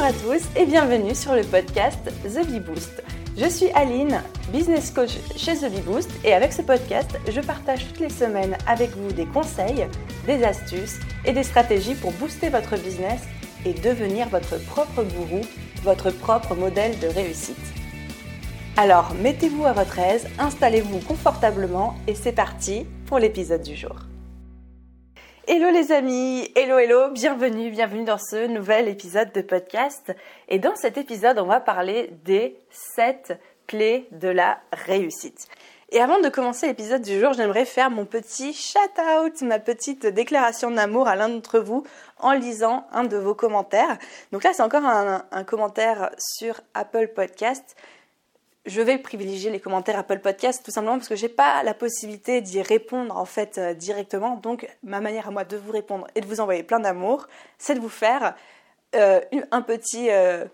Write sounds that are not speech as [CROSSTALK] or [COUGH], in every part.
Bonjour à tous et bienvenue sur le podcast The Bee Boost. Je suis Aline, business coach chez The Bee Boost et avec ce podcast, je partage toutes les semaines avec vous des conseils, des astuces et des stratégies pour booster votre business et devenir votre propre gourou, votre propre modèle de réussite. Alors, mettez-vous à votre aise, installez-vous confortablement et c'est parti pour l'épisode du jour. Hello les amis, hello hello, bienvenue, bienvenue dans ce nouvel épisode de podcast. Et dans cet épisode, on va parler des 7 clés de la réussite. Et avant de commencer l'épisode du jour, j'aimerais faire mon petit shout-out, ma petite déclaration d'amour à l'un d'entre vous en lisant un de vos commentaires. Donc là, c'est encore un, un commentaire sur Apple Podcast je vais privilégier les commentaires Apple Podcast tout simplement parce que j'ai pas la possibilité d'y répondre en fait euh, directement. Donc ma manière à moi de vous répondre et de vous envoyer plein d'amour, c'est de vous faire euh, un petit euh...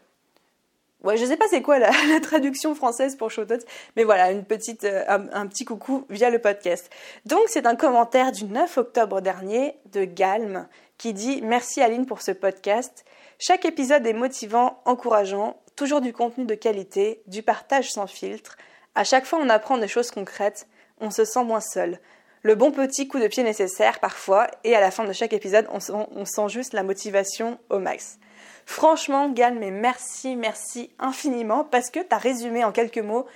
Ouais, je sais pas c'est quoi la, [LAUGHS] traduction française pour shoutout, mais voilà, une petite, euh, un, un, petit coucou via le podcast. Donc c'est un commentaire du 9 octobre dernier de Galm qui dit Merci Aline pour ce podcast. Chaque épisode est motivant, encourageant toujours du contenu de qualité, du partage sans filtre. À chaque fois, on apprend des choses concrètes, on se sent moins seul. Le bon petit coup de pied nécessaire parfois, et à la fin de chaque épisode, on sent, juste la motivation au max. Franchement, Gal, mais merci, merci infiniment parce que tu as résumé en quelques mots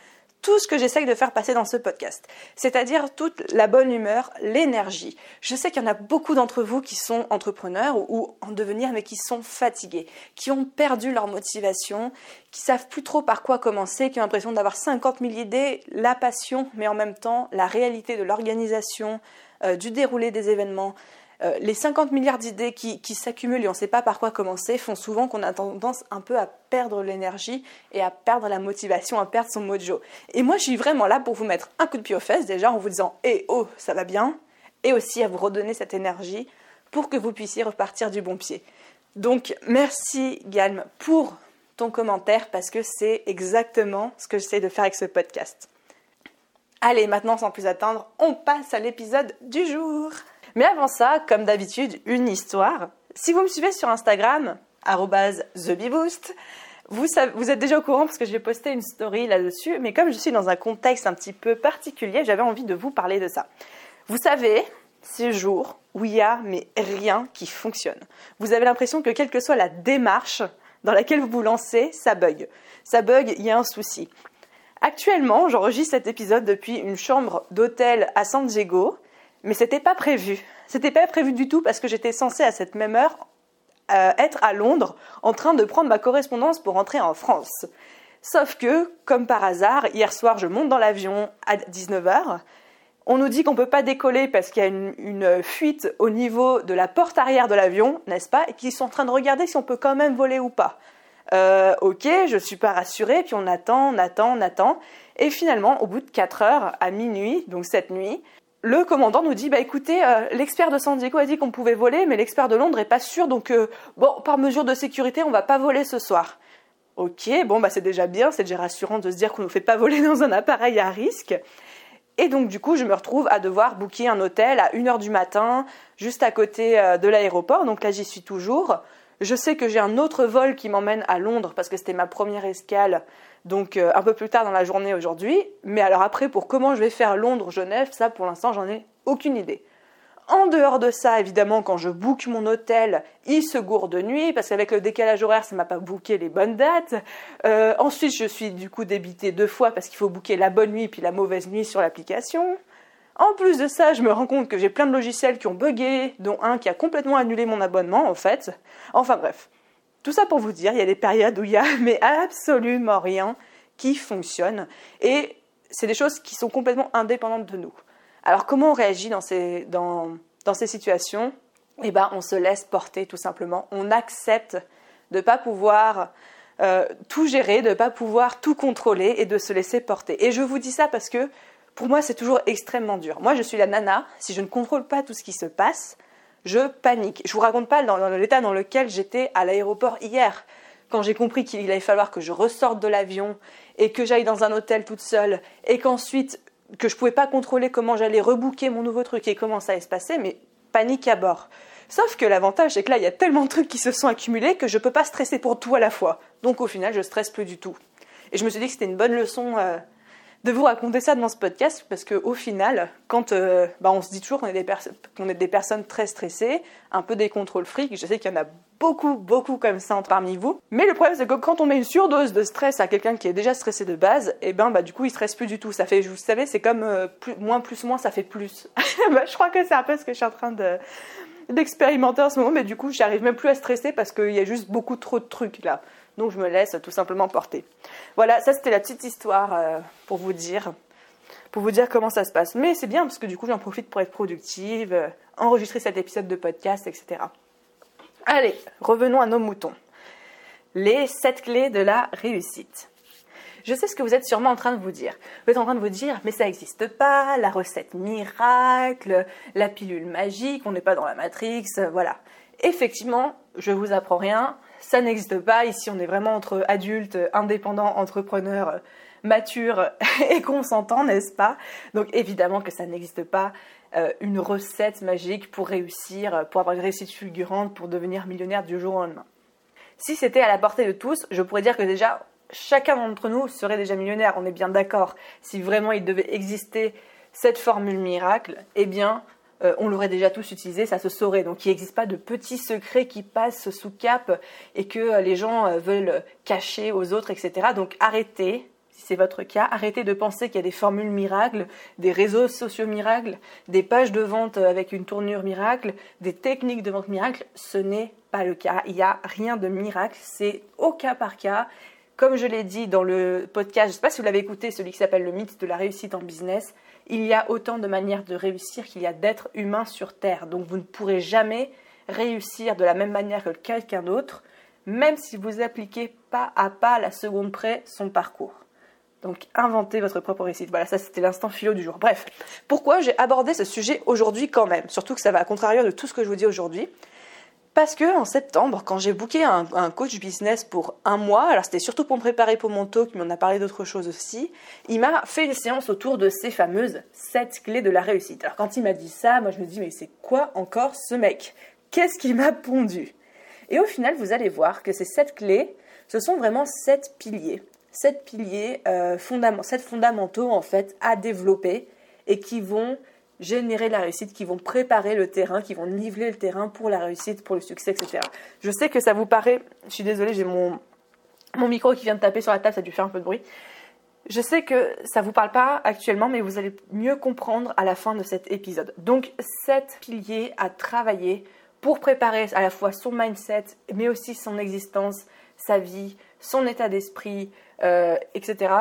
tout ce que j'essaye de faire passer dans ce podcast, c'est-à-dire toute la bonne humeur, l'énergie. Je sais qu'il y en a beaucoup d'entre vous qui sont entrepreneurs ou en devenir, mais qui sont fatigués, qui ont perdu leur motivation, qui savent plus trop par quoi commencer, qui ont l'impression d'avoir 50 000 idées, la passion, mais en même temps la réalité de l'organisation, euh, du déroulé des événements, euh, les 50 milliards d'idées qui, s'accumulent et on ne sait pas par quoi commencer font souvent qu'on a tendance un peu à perdre l'énergie et à perdre la motivation, à perdre son mojo. Et moi, je suis vraiment là pour vous mettre un coup de pied aux fesses déjà en vous disant Eh oh, ça va bien et aussi à vous redonner cette énergie pour que vous puissiez repartir du bon pied. Donc, merci Galm pour ton commentaire parce que c'est exactement ce que j'essaie de faire avec ce podcast. Allez, maintenant, sans plus attendre, on passe à l'épisode du jour. Mais avant ça, comme d'habitude, une histoire. Si vous me suivez sur Instagram, TheBeBoost, vous, vous êtes déjà au courant parce que j'ai posté une story là-dessus, mais comme je suis dans un contexte un petit peu particulier, j'avais envie de vous parler de ça. Vous savez, ces jours où il y a mais rien qui fonctionne. Vous avez l'impression que quelle que soit la démarche dans laquelle vous vous lancez, ça bug. Ça bug, il y a un souci. Actuellement, j'enregistre cet épisode depuis une chambre d'hôtel à San Diego mais c'était pas prévu. C'était pas prévu du tout parce que j'étais censée à cette même heure euh, être à Londres en train de prendre ma correspondance pour rentrer en France. Sauf que, comme par hasard, hier soir, je monte dans l'avion à 19h. On nous dit qu'on ne peut pas décoller parce qu'il y a une, fuite au niveau de la porte arrière de l'avion, n'est-ce pas Et qu'ils sont en train de regarder si on peut quand même voler ou pas. Euh, ok, je suis pas rassurée, puis on attend, on attend, on attend. Et finalement, au bout de 4 heures, à minuit, donc cette nuit, le commandant nous dit bah écoutez, euh, l'expert de San Diego a dit qu'on pouvait voler, mais l'expert de Londres est pas sûr, donc euh, bon, par mesure de sécurité, on va pas voler ce soir. Ok, bon bah c'est déjà bien, c'est déjà rassurant de se dire qu'on ne fait pas voler [LAUGHS] dans un appareil à risque. Et donc du coup, je me retrouve à devoir booker un hôtel à 1h du matin, juste à côté euh, de l'aéroport, donc là j'y suis toujours. Je sais que j'ai un autre vol qui m'emmène à Londres parce que c'était ma première escale donc euh, un peu plus tard dans la journée aujourd'hui. Mais alors après, pour comment je vais faire Londres-Genève, ça pour l'instant, j'en ai aucune idée. En dehors de ça, évidemment, quand je book mon hôtel, il se gourde de nuit, parce qu'avec le décalage horaire, ça m'a pas booké les bonnes dates. Euh, ensuite, je suis du coup débité deux fois parce qu'il faut booker la bonne nuit puis la mauvaise nuit sur l'application. En plus de ça, je me rends compte que j'ai plein de logiciels qui ont buggé, dont un qui a complètement annulé mon abonnement, en fait. Enfin bref. Tout ça pour vous dire, il y a des périodes où il y a [LAUGHS] mais absolument rien qui fonctionne et c'est des choses qui sont complètement indépendantes de nous. Alors comment on réagit dans ces, situations? Eh ben, on se laisse porter tout simplement. On accepte de ne pas pouvoir euh, tout gérer, de ne pas pouvoir tout contrôler et de se laisser porter. Et je vous dis ça parce que pour moi, c'est toujours extrêmement dur. Moi, je suis la nana. Si je ne contrôle pas tout ce qui se passe, je panique. Je vous raconte pas dans, l'état dans lequel j'étais à l'aéroport hier, quand j'ai compris qu'il allait falloir que je ressorte de l'avion et que j'aille dans un hôtel toute seule et qu'ensuite que je pouvais pas contrôler comment j'allais rebooker mon nouveau truc et comment ça allait se passer, mais panique à bord. Sauf que l'avantage, c'est que là, il y a tellement de trucs qui se sont accumulés que je peux pas stresser pour tout à la fois. Donc au final, je stresse plus du tout. Et je me suis dit que c'était une bonne leçon euh, de vous raconter ça dans ce podcast parce qu'au final, quand euh, bah, on se dit toujours qu'on est, des est des personnes très stressées, un peu des contrôles fric, je sais qu'il y en a beaucoup, beaucoup comme ça parmi vous. Mais le problème, c'est que quand on met une surdose de stress à quelqu'un qui est déjà stressé de base, et eh ben bah du coup, il stresse plus du tout. Ça fait, vous savez, c'est comme euh, moins plus moins, ça fait plus. [LAUGHS] bah, je crois que c'est un peu ce que je suis en train de d'expérimenter en ce moment, mais du coup, j'arrive même plus à stresser parce qu'il y a juste beaucoup trop de trucs là. Donc je me laisse tout simplement porter. Voilà, ça c'était la petite histoire euh, pour vous dire pour vous dire comment ça se passe. Mais c'est bien parce que du coup j'en profite pour être productive, euh, enregistrer cet épisode de podcast, etc. Allez, revenons à nos moutons. Les 7 clés de la réussite. Je sais ce que vous êtes sûrement en train de vous dire. Vous êtes en train de vous dire, mais ça n'existe pas, la recette miracle, la pilule magique, on n'est pas dans la Matrix, voilà. Effectivement, je vous apprends rien, ça n'existe pas. Ici, on est vraiment entre adultes, indépendants, entrepreneurs, matures [LAUGHS] et consentants, n'est-ce pas? Donc évidemment que ça n'existe pas. Euh, une recette magique pour réussir, pour avoir une réussite fulgurante, pour devenir millionnaire du jour au lendemain. Si c'était à la portée de tous, je pourrais dire que déjà, chacun d'entre nous serait déjà millionnaire, on est bien d'accord. Si vraiment il devait exister cette formule miracle, eh bien, euh, on l'aurait déjà tous utilisé, ça se saurait. Donc il n'existe pas de petits secrets qui passent sous cap et que euh, les gens euh, veulent cacher aux autres, etc. Donc arrêtez, si c'est votre cas, arrêtez de penser qu'il y a des formules miracles, des réseaux sociaux miracles, des pages de vente avec une tournure miracle, des techniques de vente miracle. Ce n'est pas le cas. Il n'y a rien de miracle, c'est au cas par cas. Comme je l'ai dit dans le podcast, je ne sais pas si vous l'avez écouté, celui qui s'appelle Le mythe de la réussite en business, il y a autant de manières de réussir qu'il y a d'êtres humains sur Terre. Donc vous ne pourrez jamais réussir de la même manière que quelqu'un d'autre, même si vous appliquez pas à pas la seconde près son parcours. Donc inventez votre propre réussite. Voilà, ça c'était l'instant philo du jour. Bref, pourquoi j'ai abordé ce sujet aujourd'hui quand même? Surtout que ça va à contrario de tout ce que je vous dis aujourd'hui. Parce que en septembre, quand j'ai booké un, coach business pour un mois, alors c'était surtout pour me préparer pour mon talk, mais on a parlé d'autres choses aussi, il m'a fait une séance autour de ces fameuses 7 clés de la réussite. Alors quand il m'a dit ça, moi je me dis mais c'est quoi encore ce mec? Qu'est-ce qui m'a pondu? Et au final, vous allez voir que ces 7 clés, ce sont vraiment 7 piliers. 7 piliers, euh, fondamentaux, 7 fondamentaux en fait à développer et qui vont générer la réussite, qui vont préparer le terrain, qui vont niveler le terrain pour la réussite, pour le succès, etc. Je sais que ça vous paraît, je suis désolée, j'ai mon, micro qui vient de taper sur la table, ça a dû faire un peu de bruit. Je sais que ça vous parle pas actuellement, mais vous allez mieux comprendre à la fin de cet épisode. Donc, sept piliers à travailler pour préparer à la fois son mindset, mais aussi son existence, sa vie, son état d'esprit, euh, etc.,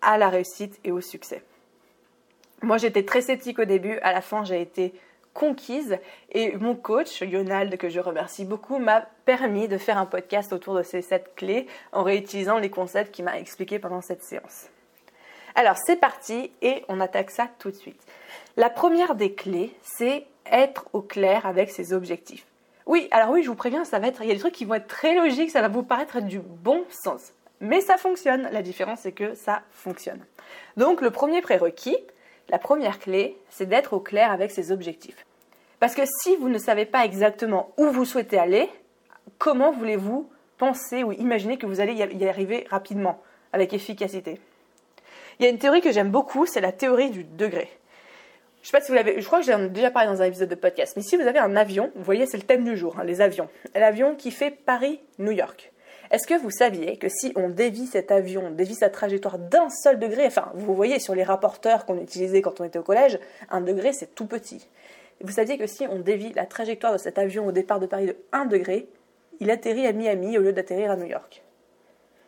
à la réussite et au succès. Moi, j'étais très sceptique au début. À la fin, j'ai été conquise. Et mon coach, Yonald, que je remercie beaucoup, m'a permis de faire un podcast autour de ces sept clés en réutilisant les concepts qu'il m'a expliqués pendant cette séance. Alors, c'est parti et on attaque ça tout de suite. La première des clés, c'est être au clair avec ses objectifs. Oui, alors oui, je vous préviens, ça va être, il y a des trucs qui vont être très logiques, ça va vous paraître du bon sens. Mais ça fonctionne. La différence, c'est que ça fonctionne. Donc, le premier prérequis, la première clé, c'est d'être au clair avec ses objectifs. Parce que si vous ne savez pas exactement où vous souhaitez aller, comment voulez-vous penser ou imaginer que vous allez y arriver rapidement, avec efficacité? Il y a une théorie que j'aime beaucoup, c'est la théorie du degré. Je sais pas si vous l'avez, je crois que j'en ai déjà parlé dans un épisode de podcast, mais si vous avez un avion, vous voyez, c'est le thème du jour, hein, les avions. L'avion qui fait Paris-New York. Est-ce que vous saviez que si on dévie cet avion, on dévie sa trajectoire d'un seul degré, enfin, vous voyez sur les rapporteurs qu'on utilisait quand on était au collège, un degré c'est tout petit. Vous saviez que si on dévie la trajectoire de cet avion au départ de Paris de 1 degré, il atterrit à Miami au lieu d'atterrir à New York.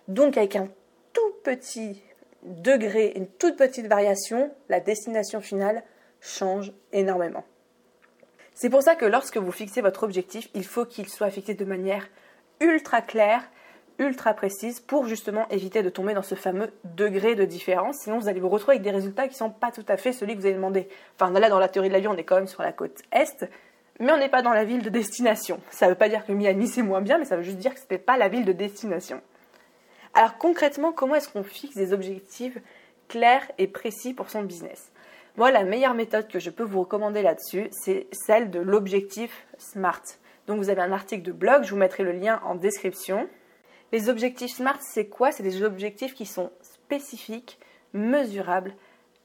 Donc avec un tout petit degré, une toute petite variation, la destination finale change énormément. C'est pour ça que lorsque vous fixez votre objectif, il faut qu'il soit fixé de manière ultra claire ultra précise pour justement éviter de tomber dans ce fameux degré de différence. Sinon, vous allez vous retrouver avec des résultats qui ne sont pas tout à fait celui que vous avez demandé. Enfin, là, dans la théorie de l'avion, on est quand même sur la côte est, mais on n'est pas dans la ville de destination. Ça ne veut pas dire que Miami c'est moins bien, mais ça veut juste dire que ce n'était pas la ville de destination. Alors concrètement, comment est-ce qu'on fixe des objectifs clairs et précis pour son business? Moi, la meilleure méthode que je peux vous recommander là-dessus, c'est celle de l'objectif SMART. Donc vous avez un article de blog, je vous mettrai le lien en description. Les objectifs SMART, c'est quoi? C'est des objectifs qui sont spécifiques, mesurables,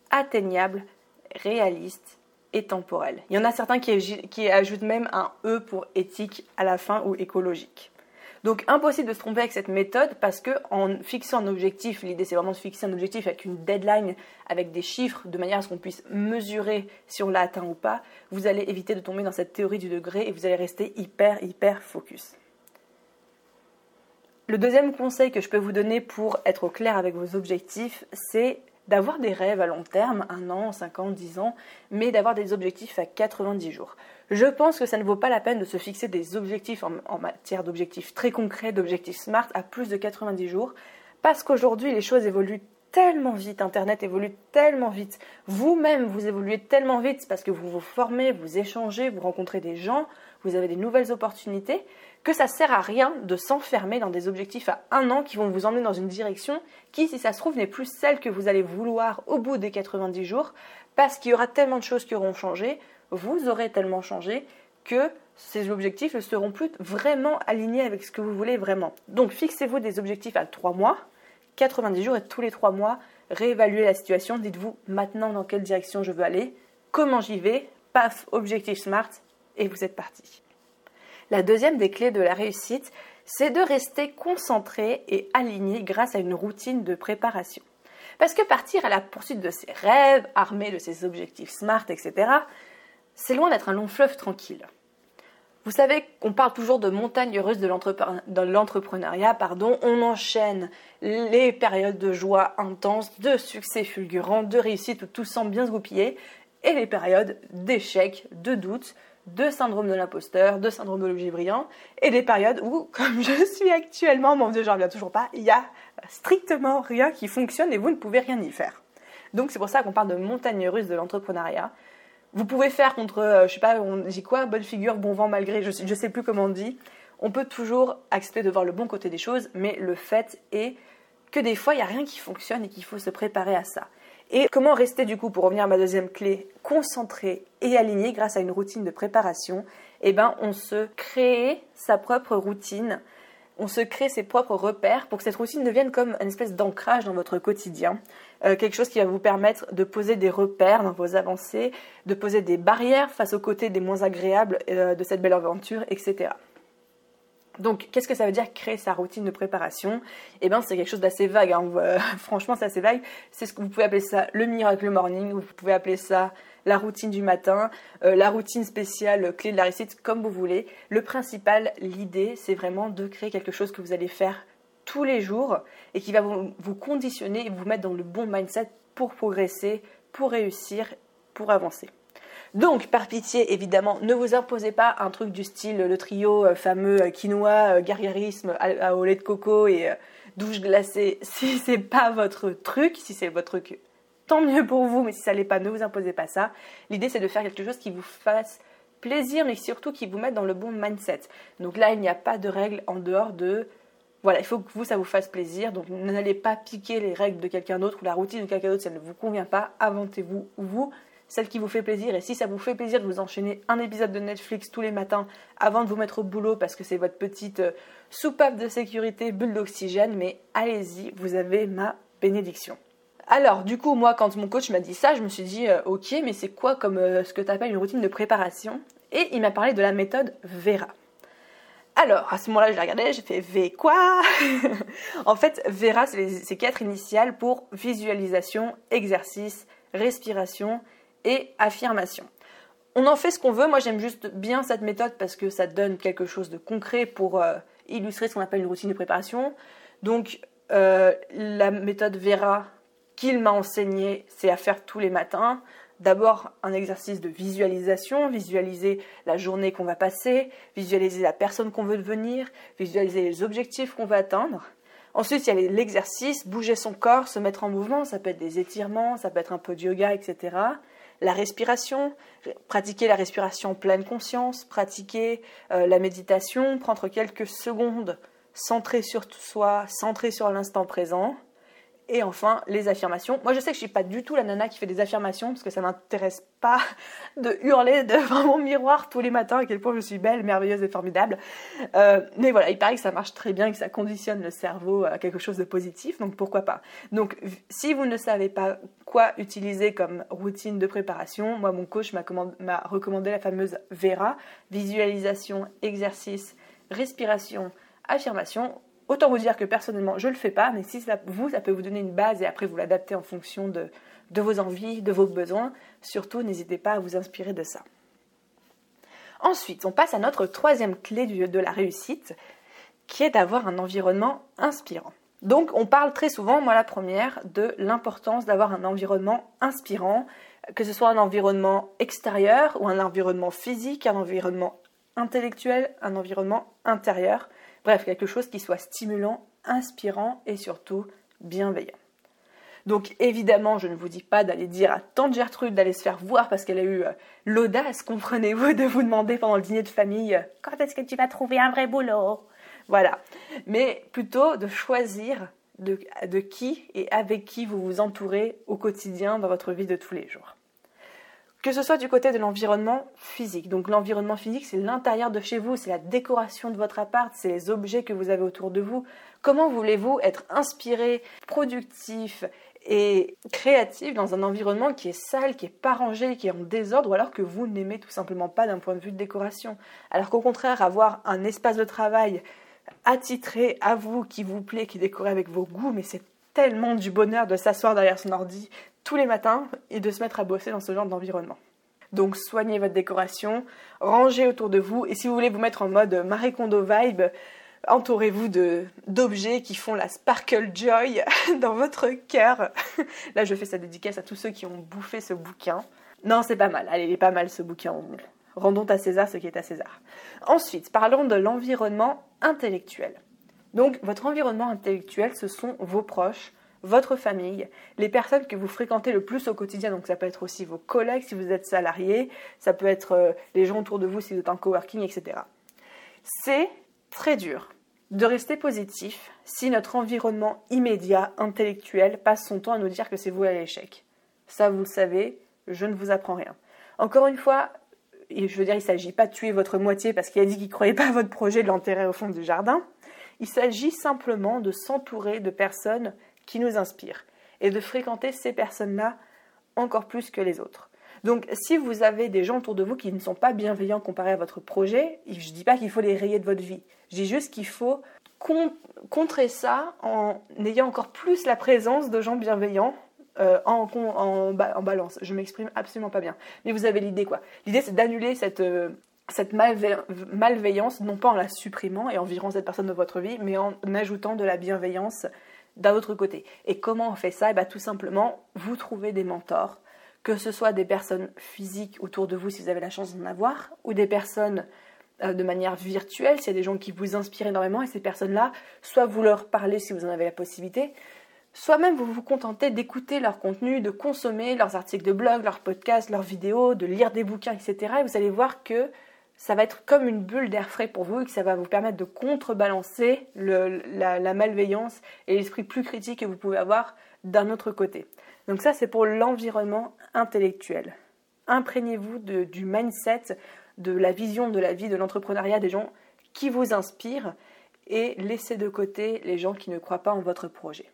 atteignables, réalistes et temporels. Il y en a certains qui, ajoutent même un E pour éthique à la fin ou écologique. Donc impossible de se tromper avec cette méthode parce que en fixant un objectif, l'idée c'est vraiment de fixer un objectif avec une deadline, avec des chiffres, de manière à ce qu'on puisse mesurer si on l'a atteint ou pas, vous allez éviter de tomber dans cette théorie du degré et vous allez rester hyper hyper focus. Le deuxième conseil que je peux vous donner pour être au clair avec vos objectifs, c'est d'avoir des rêves à long terme, un an, cinq ans, dix ans, mais d'avoir des objectifs à 90 jours. Je pense que ça ne vaut pas la peine de se fixer des objectifs en, matière d'objectifs très concrets, d'objectifs smart à plus de 90 jours, parce qu'aujourd'hui les choses évoluent tellement vite, Internet évolue tellement vite, vous-même vous évoluez tellement vite parce que vous vous formez, vous échangez, vous rencontrez des gens, vous avez des nouvelles opportunités, que ça sert à rien de s'enfermer dans des objectifs à un an qui vont vous emmener dans une direction qui, si ça se trouve, n'est plus celle que vous allez vouloir au bout des 90 jours, parce qu'il y aura tellement de choses qui auront changé, vous aurez tellement changé que ces objectifs ne seront plus vraiment alignés avec ce que vous voulez vraiment. Donc fixez-vous des objectifs à 3 mois, 90 jours et tous les 3 mois, réévaluez la situation, dites-vous maintenant dans quelle direction je veux aller, comment j'y vais, paf, objectif SMART, et vous êtes parti. La deuxième des clés de la réussite, c'est de rester concentré et aligné grâce à une routine de préparation. Parce que partir à la poursuite de ses rêves, armé de ses objectifs SMART, etc., c'est loin d'être un long fleuve tranquille. Vous savez qu'on parle toujours de montagne heureuse de l'entrepreneuriat, pardon. On enchaîne les périodes de joie intense, de succès fulgurant, de réussite où tout semble bien se goupiller, et les périodes d'échec, de doute, de syndrome de l'imposteur, de syndrome de l'objet brillant, et des périodes où, [LAUGHS] comme je suis actuellement, mon Dieu, j'en reviens toujours pas, il y a strictement rien qui fonctionne et vous ne pouvez rien y faire. Donc c'est pour ça qu'on parle de montagne russe de l'entrepreneuriat. Vous pouvez faire contre, euh, je sais pas, on dit quoi, bonne figure, bon vent malgré, je, je sais plus comment on dit. On peut toujours accepter de voir le bon côté des choses, mais le fait est que des fois il n'y a rien qui fonctionne et qu'il faut se préparer à ça. Et comment rester du coup, pour revenir à ma deuxième clé, concentré et aligné grâce à une routine de préparation? Eh bien, on se crée sa propre routine, on se crée ses propres repères pour que cette routine devienne comme une espèce d'ancrage dans votre quotidien, euh, quelque chose qui va vous permettre de poser des repères dans vos avancées, de poser des barrières face aux côtés des moins agréables euh, de cette belle aventure, etc. Donc, qu'est-ce que ça veut dire créer sa routine de préparation? Eh bien, c'est quelque chose d'assez vague. Hein. [LAUGHS] franchement, c'est assez vague. C'est ce que vous pouvez appeler ça le miracle morning. Vous pouvez appeler ça la routine du matin, euh, la routine spéciale clé de la réussite, comme vous voulez. Le principal, l'idée, c'est vraiment de créer quelque chose que vous allez faire tous les jours et qui va vous, vous conditionner et vous mettre dans le bon mindset pour progresser, pour réussir, pour avancer. Donc, par pitié, évidemment, ne vous imposez pas un truc du style le trio euh, fameux euh, quinoa, euh, gargarisme au lait de coco et douche glacée. [LAUGHS] Si c'est pas votre truc, si c'est votre truc, tant mieux pour vous, mais si ça l'est pas, ne vous imposez pas ça. L'idée, c'est de faire quelque chose qui vous fasse plaisir, mais surtout qui vous mette dans le bon mindset. Donc là, il n'y a pas de règles en dehors de voilà, il faut que vous, ça vous fasse plaisir. Donc n'allez pas piquer les règles de quelqu'un d'autre ou la routine de quelqu'un d'autre si elle ne vous convient pas. Inventez-vous vous celle qui vous fait plaisir. Et si ça vous fait plaisir de vous enchaîner un épisode de Netflix tous les matins avant de vous mettre au boulot parce que c'est votre petite euh, soupape de sécurité, bulle d'oxygène, mais allez-y, vous avez ma bénédiction. Alors, du coup, moi, quand mon coach m'a dit ça, je me suis dit, euh, ok, mais c'est quoi comme euh, ce que tu appelles une routine de préparation? Et il m'a parlé de la méthode Vera. Alors, à ce moment-là, je l'ai regardé, j'ai fait V quoi? [LAUGHS] En fait, Vera, c'est quatre initiales pour visualisation, exercice, respiration et affirmation. On en fait ce qu'on veut, moi j'aime juste bien cette méthode parce que ça donne quelque chose de concret pour euh, illustrer ce qu'on appelle une routine de préparation. Donc euh, la méthode Vera qu'il m'a enseignée, c'est à faire tous les matins. D'abord un exercice de visualisation, visualiser la journée qu'on va passer, visualiser la personne qu'on veut devenir, visualiser les objectifs qu'on va atteindre. Ensuite, il y a l'exercice, bouger son corps, se mettre en mouvement, ça peut être des étirements, ça peut être un peu de yoga, etc la respiration, pratiquer la respiration en pleine conscience, pratiquer euh, la méditation, prendre quelques secondes centré sur soi, centré sur l'instant présent. Et enfin, les affirmations. Moi, je sais que je suis pas du tout la nana qui fait des affirmations parce que ça m'intéresse pas [LAUGHS] de hurler devant mon miroir tous les matins à quel point je suis belle, merveilleuse et formidable. Euh, mais voilà, il paraît que ça marche très bien, que ça conditionne le cerveau à quelque chose de positif, donc pourquoi pas. Donc, si vous ne savez pas quoi utiliser comme routine de préparation, moi, mon coach m'a recommandé la fameuse Vera, visualisation, exercice, respiration, affirmation Autant vous dire que personnellement, je ne le fais pas, mais si vous, ça peut vous donner une base et après vous l'adapter en fonction de, de vos envies, de vos besoins. Surtout, n'hésitez pas à vous inspirer de ça. Ensuite, on passe à notre troisième clé de la réussite, qui est d'avoir un environnement inspirant. Donc, on parle très souvent, moi la première, de l'importance d'avoir un environnement inspirant, que ce soit un environnement extérieur ou un environnement physique, un environnement intellectuel, un environnement intérieur. Bref, quelque chose qui soit stimulant, inspirant et surtout bienveillant. Donc évidemment, je ne vous dis pas d'aller dire à tante Gertrude d'aller se faire voir parce qu'elle a eu euh, l'audace, comprenez-vous, de vous demander pendant le dîner de famille euh, quand est-ce que tu vas trouver un vrai boulot? Voilà. Mais plutôt de choisir de, de qui et avec qui vous vous entourez au quotidien dans votre vie de tous les jours. Que ce soit du côté de l'environnement physique. Donc l'environnement physique, c'est l'intérieur de chez vous, c'est la décoration de votre appart, c'est les objets que vous avez autour de vous. Comment voulez-vous être inspiré, productif et créatif dans un environnement qui est sale, qui est pas rangé, qui est en désordre, ou alors que vous n'aimez tout simplement pas d'un point de vue de décoration? Alors qu'au contraire, avoir un espace de travail attitré à vous, qui vous plaît, qui décoré avec vos goûts, mais c'est tellement du bonheur de s'asseoir derrière son ordi, tous les matins et de se mettre à bosser dans ce genre d'environnement. Donc soignez votre décoration, rangez autour de vous et si vous voulez vous mettre en mode Marie Kondo vibe, entourez-vous d'objets qui font la sparkle joy [LAUGHS] dans votre cœur. Là, je fais sa dédicace à tous ceux qui ont bouffé ce bouquin. Non, c'est pas mal. Allez, il est pas mal ce bouquin. Rendons à César ce qui est à César. Ensuite, parlons de l'environnement intellectuel. Donc, votre environnement intellectuel, ce sont vos proches, votre famille, les personnes que vous fréquentez le plus au quotidien. Donc ça peut être aussi vos collègues si vous êtes salarié, ça peut être euh, les gens autour de vous si vous êtes en coworking, etc. C'est très dur de rester positif si notre environnement immédiat, intellectuel, passe son temps à nous dire que c'est vous à l'échec. Ça, vous le savez, je ne vous apprends rien. Encore une fois, je veux dire, il ne s'agit pas de tuer votre moitié parce qu'il a dit qu'il ne croyait pas à votre projet de l'enterrer au fond du jardin. Il s'agit simplement de s'entourer de personnes qui nous inspirent et de fréquenter ces personnes-là encore plus que les autres. Donc si vous avez des gens autour de vous qui ne sont pas bienveillants comparés à votre projet, je ne dis pas qu'il faut les rayer de votre vie. Je dis juste qu'il faut contrer ça en ayant encore plus la présence de gens bienveillants euh, en, en, balance. Je m'exprime absolument pas bien. Mais vous avez l'idée quoi. L'idée c'est d'annuler cette, euh, cette malveillance, non pas en la supprimant et en virant cette personne de votre vie, mais en ajoutant de la bienveillance d'un autre côté. Et comment on fait ça? Et eh bien, Tout simplement, vous trouvez des mentors, que ce soit des personnes physiques autour de vous si vous avez la chance d'en avoir, ou des personnes euh, de manière virtuelle, s'il y a des gens qui vous inspirent énormément, et ces personnes-là, soit vous leur parlez si vous en avez la possibilité, soit même vous vous contentez d'écouter leur contenu, de consommer leurs articles de blog, leurs podcasts, leurs vidéos, de lire des bouquins, etc. Et vous allez voir que ça va être comme une bulle d'air frais pour vous et que ça va vous permettre de contrebalancer la, malveillance et l'esprit plus critique que vous pouvez avoir d'un autre côté. Donc ça, c'est pour l'environnement intellectuel. Imprégnez-vous du mindset, de la vision de la vie, de l'entrepreneuriat des gens qui vous inspirent et laissez de côté les gens qui ne croient pas en votre projet.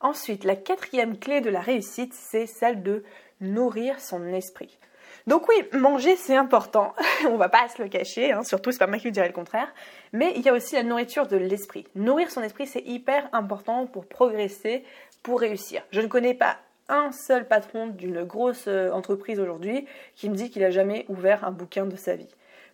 Ensuite, la quatrième clé de la réussite, c'est celle de nourrir son esprit. Donc oui, manger c'est important, [LAUGHS] on va pas se le cacher, hein. surtout c'est pas moi qui dirais le contraire, mais il y a aussi la nourriture de l'esprit. Nourrir son esprit c'est hyper important pour progresser, pour réussir. Je ne connais pas un seul patron d'une grosse euh, entreprise aujourd'hui qui me dit qu'il a jamais ouvert un bouquin de sa vie.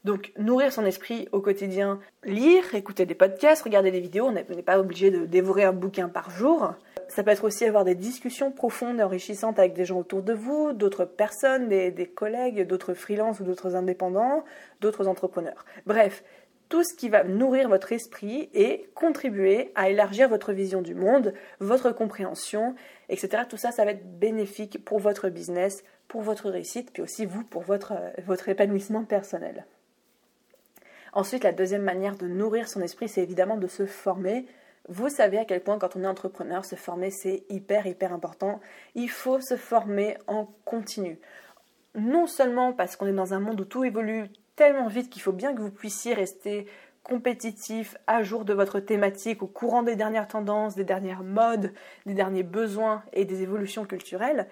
Donc nourrir son esprit au quotidien, lire, écouter des podcasts, regarder des vidéos, on n'est pas obligé de dévorer un bouquin par jour. Ça peut être aussi avoir des discussions profondes et enrichissantes avec des gens autour de vous, d'autres personnes, des, collègues, d'autres freelances ou d'autres indépendants, d'autres entrepreneurs. Bref, tout ce qui va nourrir votre esprit et contribuer à élargir votre vision du monde, votre compréhension, etc. Tout ça, ça va être bénéfique pour votre business, pour votre réussite, puis aussi vous, pour votre, votre épanouissement personnel. Ensuite, la deuxième manière de nourrir son esprit, c'est évidemment de se former. Vous savez à quel point quand on est entrepreneur, se former c'est hyper hyper important. Il faut se former en continu. Non seulement parce qu'on est dans un monde où tout évolue tellement vite qu'il faut bien que vous puissiez rester compétitif, à jour de votre thématique, au courant des dernières tendances, des dernières modes, des derniers besoins et des évolutions culturelles,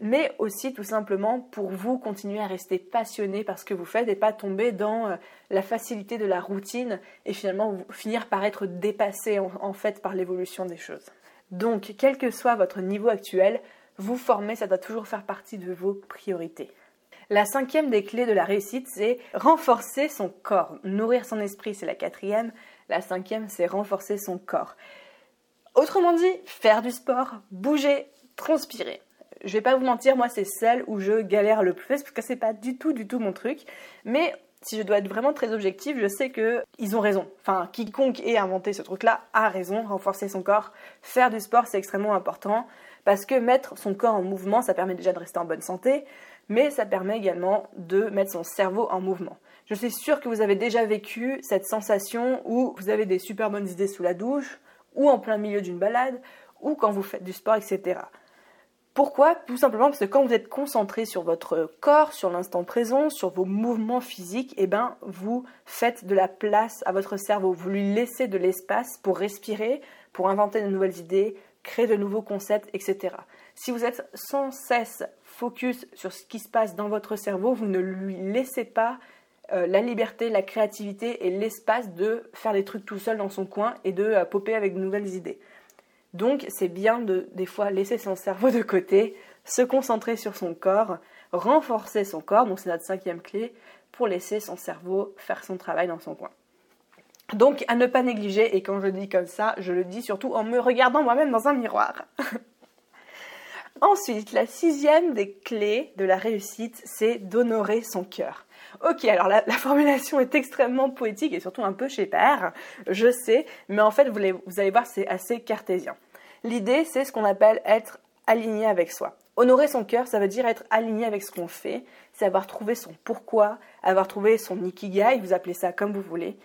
mais aussi tout simplement pour vous continuer à rester passionné par ce que vous faites et pas tomber dans euh, la facilité de la routine et finalement finir par être dépassé en, fait par l'évolution des choses. Donc, quel que soit votre niveau actuel, vous former, ça doit toujours faire partie de vos priorités. La cinquième des clés de la réussite, c'est renforcer son corps. Nourrir son esprit, c'est la quatrième. La cinquième, c'est renforcer son corps. Autrement dit, faire du sport, bouger, transpirer je vais pas vous mentir, moi c'est celle où je galère le plus parce que c'est pas du tout du tout mon truc. Mais si je dois être vraiment très objective, je sais que ils ont raison. Enfin, quiconque ait inventé ce truc-là a raison. Renforcer son corps, faire du sport, c'est extrêmement important parce que mettre son corps en mouvement, ça permet déjà de rester en bonne santé, mais ça permet également de mettre son cerveau en mouvement. Je suis sûre que vous avez déjà vécu cette sensation où vous avez des super bonnes idées sous la douche, ou en plein milieu d'une balade, ou quand vous faites du sport, etc. Pourquoi? Tout simplement parce que quand vous êtes concentré sur votre corps, sur l'instant présent, sur vos mouvements physiques, eh ben, vous faites de la place à votre cerveau. Vous lui laissez de l'espace pour respirer, pour inventer de nouvelles idées, créer de nouveaux concepts, etc. Si vous êtes sans cesse focus sur ce qui se passe dans votre cerveau, vous ne lui laissez pas euh, la liberté, la créativité et l'espace de faire des trucs tout seul dans son coin et de euh, popper avec de nouvelles idées. Donc c'est bien de des fois laisser son cerveau de côté, se concentrer sur son corps, renforcer son corps, donc c'est notre cinquième clé, pour laisser son cerveau faire son travail dans son coin. Donc à ne pas négliger, et quand je dis comme ça, je le dis surtout en me regardant moi-même dans un miroir. [LAUGHS] Ensuite, la sixième des clés de la réussite, c'est d'honorer son cœur. Ok, alors la, formulation est extrêmement poétique et surtout un peu chez père, je sais, mais en fait, vous, vous allez voir, c'est assez cartésien. L'idée, c'est ce qu'on appelle être aligné avec soi. Honorer son cœur, ça veut dire être aligné avec ce qu'on fait, c'est avoir trouvé son pourquoi, avoir trouvé son ikigai, vous appelez ça comme vous voulez.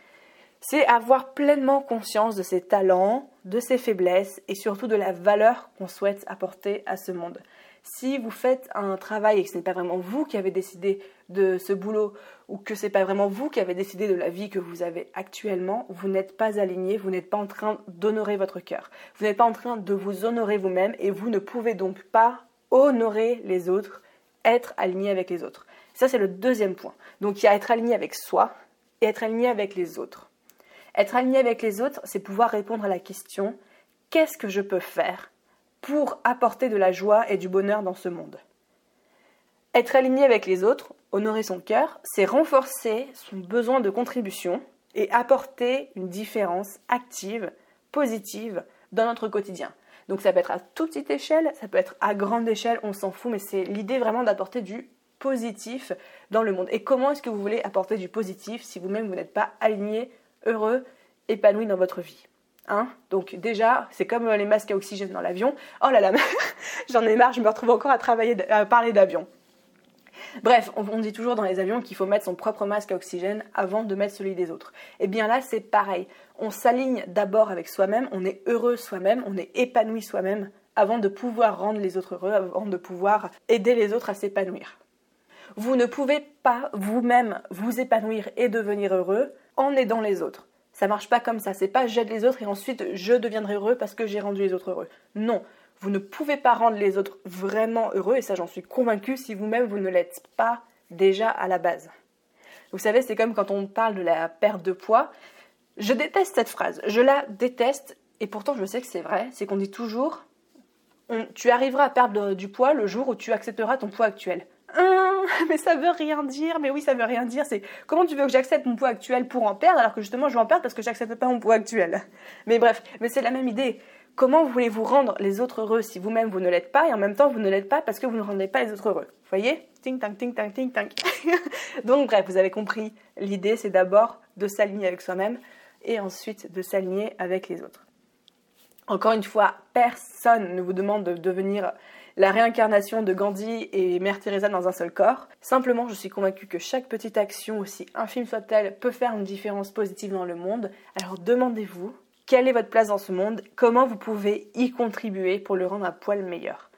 C'est avoir pleinement conscience de ses talents, de ses faiblesses et surtout de la valeur qu'on souhaite apporter à ce monde. Si vous faites un travail et que ce n'est pas vraiment vous qui avez décidé de ce boulot ou que ce n'est pas vraiment vous qui avez décidé de la vie que vous avez actuellement, vous n'êtes pas aligné, vous n'êtes pas en train d'honorer votre cœur. Vous n'êtes pas en train de vous honorer vous-même et vous ne pouvez donc pas honorer les autres, être aligné avec les autres. Ça, c'est le deuxième point. Donc, il y a être aligné avec soi et être aligné avec les autres. Être aligné avec les autres, c'est pouvoir répondre à la question qu'est-ce que je peux faire pour apporter de la joie et du bonheur dans ce monde. Être aligné avec les autres, honorer son cœur, c'est renforcer son besoin de contribution et apporter une différence active, positive dans notre quotidien. Donc ça peut être à toute petite échelle, ça peut être à grande échelle, on s'en fout, mais c'est l'idée vraiment d'apporter du positif dans le monde. Et comment est-ce que vous voulez apporter du positif si vous-même vous n'êtes pas aligné, heureux, épanoui dans votre vie? Hein Donc déjà, c'est comme euh, les masques à oxygène dans l'avion. Oh là là, [LAUGHS] j'en ai marre, je me retrouve encore à travailler, à parler d'avion. Bref, on, dit toujours dans les avions qu'il faut mettre son propre masque à oxygène avant de mettre celui des autres. Et eh bien là, c'est pareil. On s'aligne d'abord avec soi-même, on est heureux soi-même, on est épanoui soi-même avant de pouvoir rendre les autres heureux, avant de pouvoir aider les autres à s'épanouir. Vous ne pouvez pas vous-même vous épanouir et devenir heureux en aidant les autres. Ça marche pas comme ça. C'est pas j'aide les autres et ensuite je deviendrai heureux parce que j'ai rendu les autres heureux. Non. Vous ne pouvez pas rendre les autres vraiment heureux et ça j'en suis convaincue si vous-même vous ne l'êtes pas déjà à la base. Vous savez, c'est comme quand on parle de la perte de poids. Je déteste cette phrase. Je la déteste et pourtant je sais que c'est vrai. C'est qu'on dit toujours tu arriveras à perdre du poids le jour où tu accepteras ton poids actuel. [LAUGHS] mais ça veut rien dire. Mais oui, ça veut rien dire. C'est comment tu veux que j'accepte mon poids actuel pour en perdre alors que justement je vais en perdre parce que j'accepte pas mon poids actuel? [LAUGHS] Mais bref, mais c'est la même idée. Comment voulez-vous rendre les autres heureux si vous-même vous ne l'êtes pas et en même temps vous ne l'êtes pas parce que vous ne rendez pas les autres heureux? Vous voyez? Ting tang ting tang ting tang. [LAUGHS] Donc bref, vous avez compris. L'idée c'est d'abord de s'aligner avec soi-même et ensuite de s'aligner avec les autres. Encore une fois, personne ne vous demande de devenir la réincarnation de Gandhi et Mère Teresa dans un seul corps. Simplement, je suis convaincue que chaque petite action, aussi infime soit-elle, peut faire une différence positive dans le monde. Alors demandez-vous, quelle est votre place dans ce monde, comment vous pouvez y contribuer pour le rendre un poil meilleur?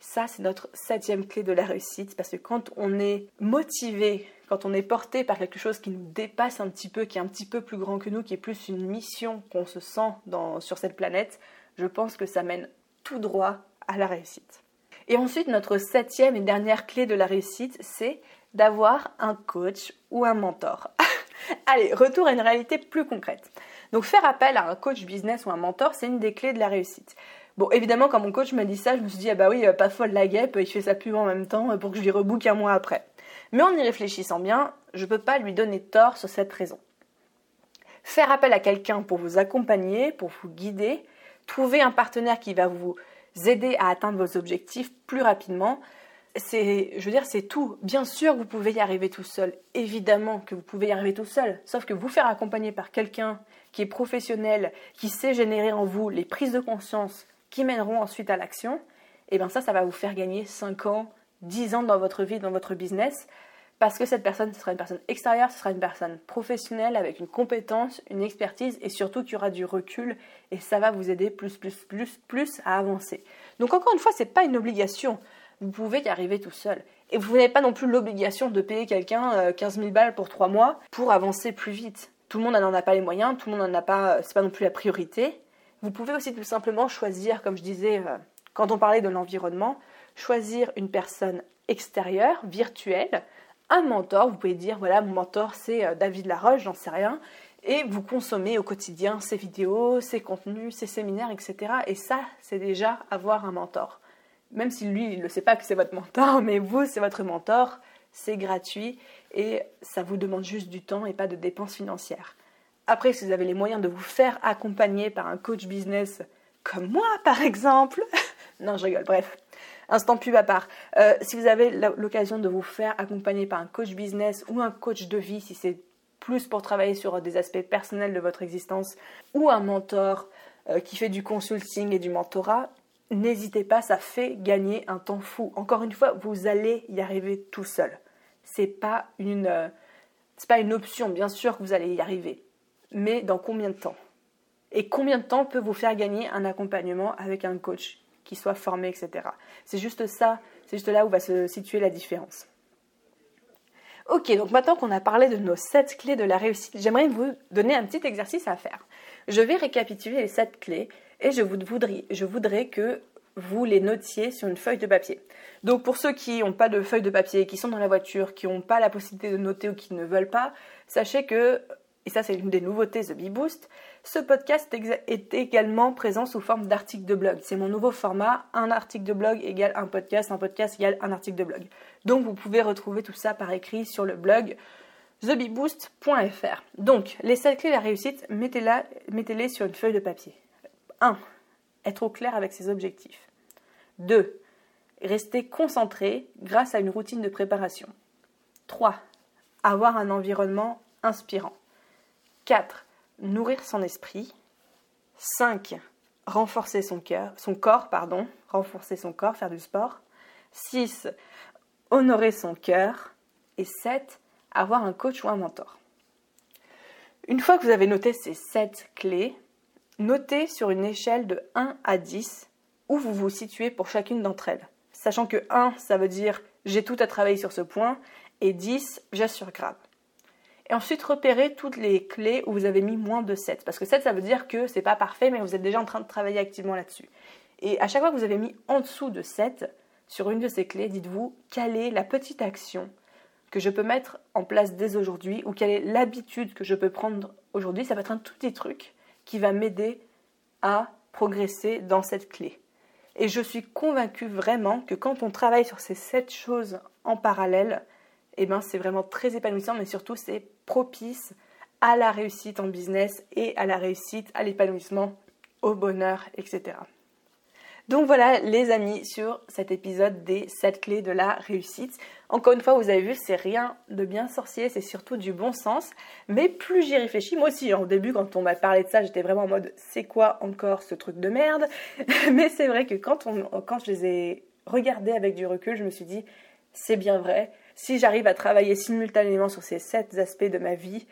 Ça, c'est notre septième clé de la réussite, parce que quand on est motivé, quand on est porté par quelque chose qui nous dépasse un petit peu, qui est un petit peu plus grand que nous, qui est plus une mission qu'on se sent sur cette planète, je pense que ça mène tout droit à la réussite. Et ensuite, notre septième et dernière clé de la réussite, c'est d'avoir un coach ou un mentor. [LAUGHS] Allez, retour à une réalité plus concrète. Donc faire appel à un coach business ou un mentor, c'est une des clés de la réussite. Bon, évidemment, quand mon coach m'a dit ça, je me suis dit, ah bah oui, pas folle la guêpe, il fait sa pub en même temps pour que je lui rebook un mois après. Mais en y réfléchissant bien, je ne peux pas lui donner tort sur cette raison. Faire appel à quelqu'un pour vous accompagner, pour vous guider, trouver un partenaire qui va vous aider à atteindre vos objectifs plus rapidement, c'est, je veux dire, c'est tout. Bien sûr, vous pouvez y arriver tout seul. Évidemment que vous pouvez y arriver tout seul. Sauf que vous faire accompagner par quelqu'un qui est professionnel, qui sait générer en vous les prises de conscience qui mèneront ensuite à l'action, et eh bien ça, ça va vous faire gagner 5 ans, 10 ans dans votre vie, dans votre business, parce que cette personne, ce sera une personne extérieure, ce sera une personne professionnelle avec une compétence, une expertise et surtout qui aura du recul et ça va vous aider plus, plus, plus, plus à avancer. Donc encore une fois, ce n'est pas une obligation. Vous pouvez y arriver tout seul. Et vous n'avez pas non plus l'obligation de payer quelqu'un 15 euh, 000 balles pour 3 mois pour avancer plus vite. Tout le monde n'en a pas les moyens, tout le monde n'en a pas, euh, c'est pas non plus la priorité. Vous pouvez aussi tout simplement choisir, comme je disais euh, quand on parlait de l'environnement, choisir une personne extérieure, virtuelle, un mentor. Vous pouvez dire, voilà, mon mentor c'est euh, David Laroche, j'en sais rien. Et vous consommez au quotidien ses vidéos, ses contenus, ses séminaires, etc. Et ça, c'est déjà avoir un mentor. Même si lui, il ne sait pas que c'est votre mentor, [LAUGHS] mais vous, c'est votre mentor, c'est gratuit et ça vous demande juste du temps et pas de dépenses financières. Après, si vous avez les moyens de vous faire accompagner par un coach business comme moi, par exemple, [LAUGHS] non, je rigole, bref, instant pub à part. Euh, si vous avez l'occasion de vous faire accompagner par un coach business ou un coach de vie, si c'est plus pour travailler sur des aspects personnels de votre existence, ou un mentor euh, qui fait du consulting et du mentorat, n'hésitez pas, ça fait gagner un temps fou. Encore une fois, vous allez y arriver tout seul. C'est pas une, euh, c'est pas une option, bien sûr que vous allez y arriver mais dans combien de temps? Et combien de temps peut vous faire gagner un accompagnement avec un coach? Qui soit formé, etc. C'est juste ça, c'est juste là où va se situer la différence. Ok, donc maintenant qu'on a parlé de nos 7 clés de la réussite, j'aimerais vous donner un petit exercice à faire. Je vais récapituler les 7 clés et je, voudrais, je voudrais que vous les notiez sur une feuille de papier. Donc pour ceux qui n'ont pas de feuille de papier, qui sont dans la voiture, qui n'ont pas la possibilité de noter ou qui ne veulent pas, sachez que et ça c'est une des nouveautés The Bee Boost, ce podcast est également présent sous forme d'article de blog. C'est mon nouveau format, un article de blog égale un podcast, un podcast égale un article de blog. Donc vous pouvez retrouver tout ça par écrit sur le blog thebeboost.fr. Donc, les 7 clés de la réussite, mettez-les sur une feuille de papier. 1. Être au clair avec ses objectifs. 2. Rester concentré grâce à une routine de préparation. 3. Avoir un environnement inspirant. 4. Nourrir son esprit. 5. Renforcer son, cœur, son corps, pardon, renforcer son corps, faire du sport. 6. Honorer son cœur. Et 7. Avoir un coach ou un mentor. Une fois que vous avez noté ces 7 clés, notez sur une échelle de 1 à 10 où vous vous situez pour chacune d'entre elles. Sachant que 1, ça veut dire j'ai tout à travailler sur ce point, et 10, j'assure grave. Et ensuite, repérez toutes les clés où vous avez mis moins de 7. Parce que 7, ça veut dire que c'est pas parfait, mais vous êtes déjà en train de travailler activement là-dessus. Et à chaque fois que vous avez mis en dessous de 7, sur une de ces clés, dites-vous quelle est la petite action que je peux mettre en place dès aujourd'hui ou quelle est l'habitude que je peux prendre aujourd'hui. Ça va être un tout petit truc qui va m'aider à progresser dans cette clé. Et je suis convaincue vraiment que quand on travaille sur ces 7 choses en parallèle, eh ben, c'est vraiment très épanouissant, mais surtout c'est propice à la réussite en business et à la réussite, à l'épanouissement, au bonheur, etc. Donc voilà les amis sur cet épisode des 7 clés de la réussite. Encore une fois, vous avez vu, c'est rien de bien sorcier, c'est surtout du bon sens. Mais plus j'y réfléchis, moi aussi, hein, au début quand on m'a parlé de ça, j'étais vraiment en mode c'est quoi encore ce truc de merde? [LAUGHS] Mais c'est vrai que quand, quand je les ai regardés avec du recul, je me suis dit c'est bien vrai, si j'arrive à travailler simultanément sur ces sept aspects de ma vie,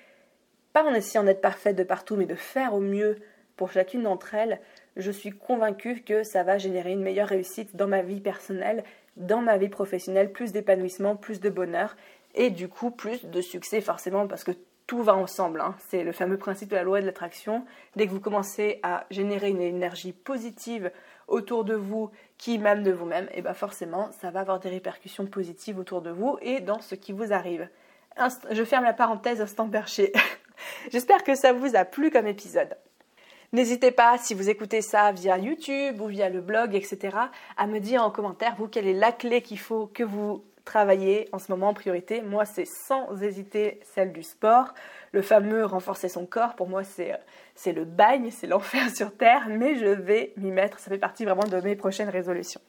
pas en essayant d'être parfaite de partout, mais de faire au mieux pour chacune d'entre elles, je suis convaincue que ça va générer une meilleure réussite dans ma vie personnelle, dans ma vie professionnelle, plus d'épanouissement, plus de bonheur et du coup plus de succès forcément parce que tout va ensemble. Hein. C'est le fameux principe de la loi de l'attraction. Dès que vous commencez à générer une énergie positive autour de vous qui même de vous-même, et bien forcément ça va avoir des répercussions positives autour de vous et dans ce qui vous arrive. je ferme la parenthèse instant perché. [LAUGHS] J'espère que ça vous a plu comme épisode. N'hésitez pas, si vous écoutez ça via YouTube ou via le blog, etc., à me dire en commentaire, vous, quelle est la clé qu'il faut que vous travaillez en ce moment en priorité. Moi, c'est sans hésiter celle du sport. Le fameux renforcer son corps, pour moi, c'est, c'est le bagne, c'est l'enfer sur Terre, mais je vais m'y mettre. Ça fait partie vraiment de mes prochaines résolutions.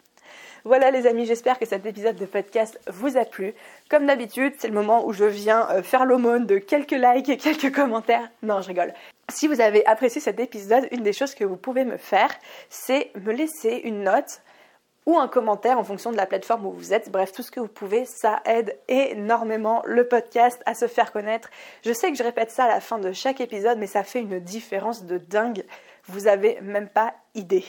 Voilà les amis, j'espère que cet épisode de podcast vous a plu. Comme d'habitude, c'est le moment où je viens euh, faire l'aumône de quelques likes et quelques commentaires. Non, je rigole. Si vous avez apprécié cet épisode, une des choses que vous pouvez me faire, c'est me laisser une note ou un commentaire en fonction de la plateforme où vous êtes. Bref, tout ce que vous pouvez, ça aide énormément le podcast à se faire connaître. Je sais que je répète ça à la fin de chaque épisode, mais ça fait une différence de dingue. Vous avez même pas idée.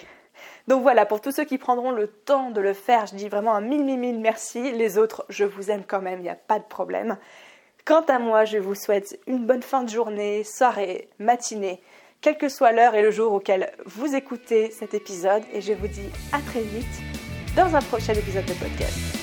Donc voilà, pour tous ceux qui prendront le temps de le faire, je dis vraiment un mille, mille, mille merci. Les autres, je vous aime quand même, il n'y a pas de problème. Quant à moi, je vous souhaite une bonne fin de journée, soirée, matinée, quelle que soit l'heure et le jour auquel vous écoutez cet épisode. Et je vous dis à très vite dans un prochain épisode de podcast.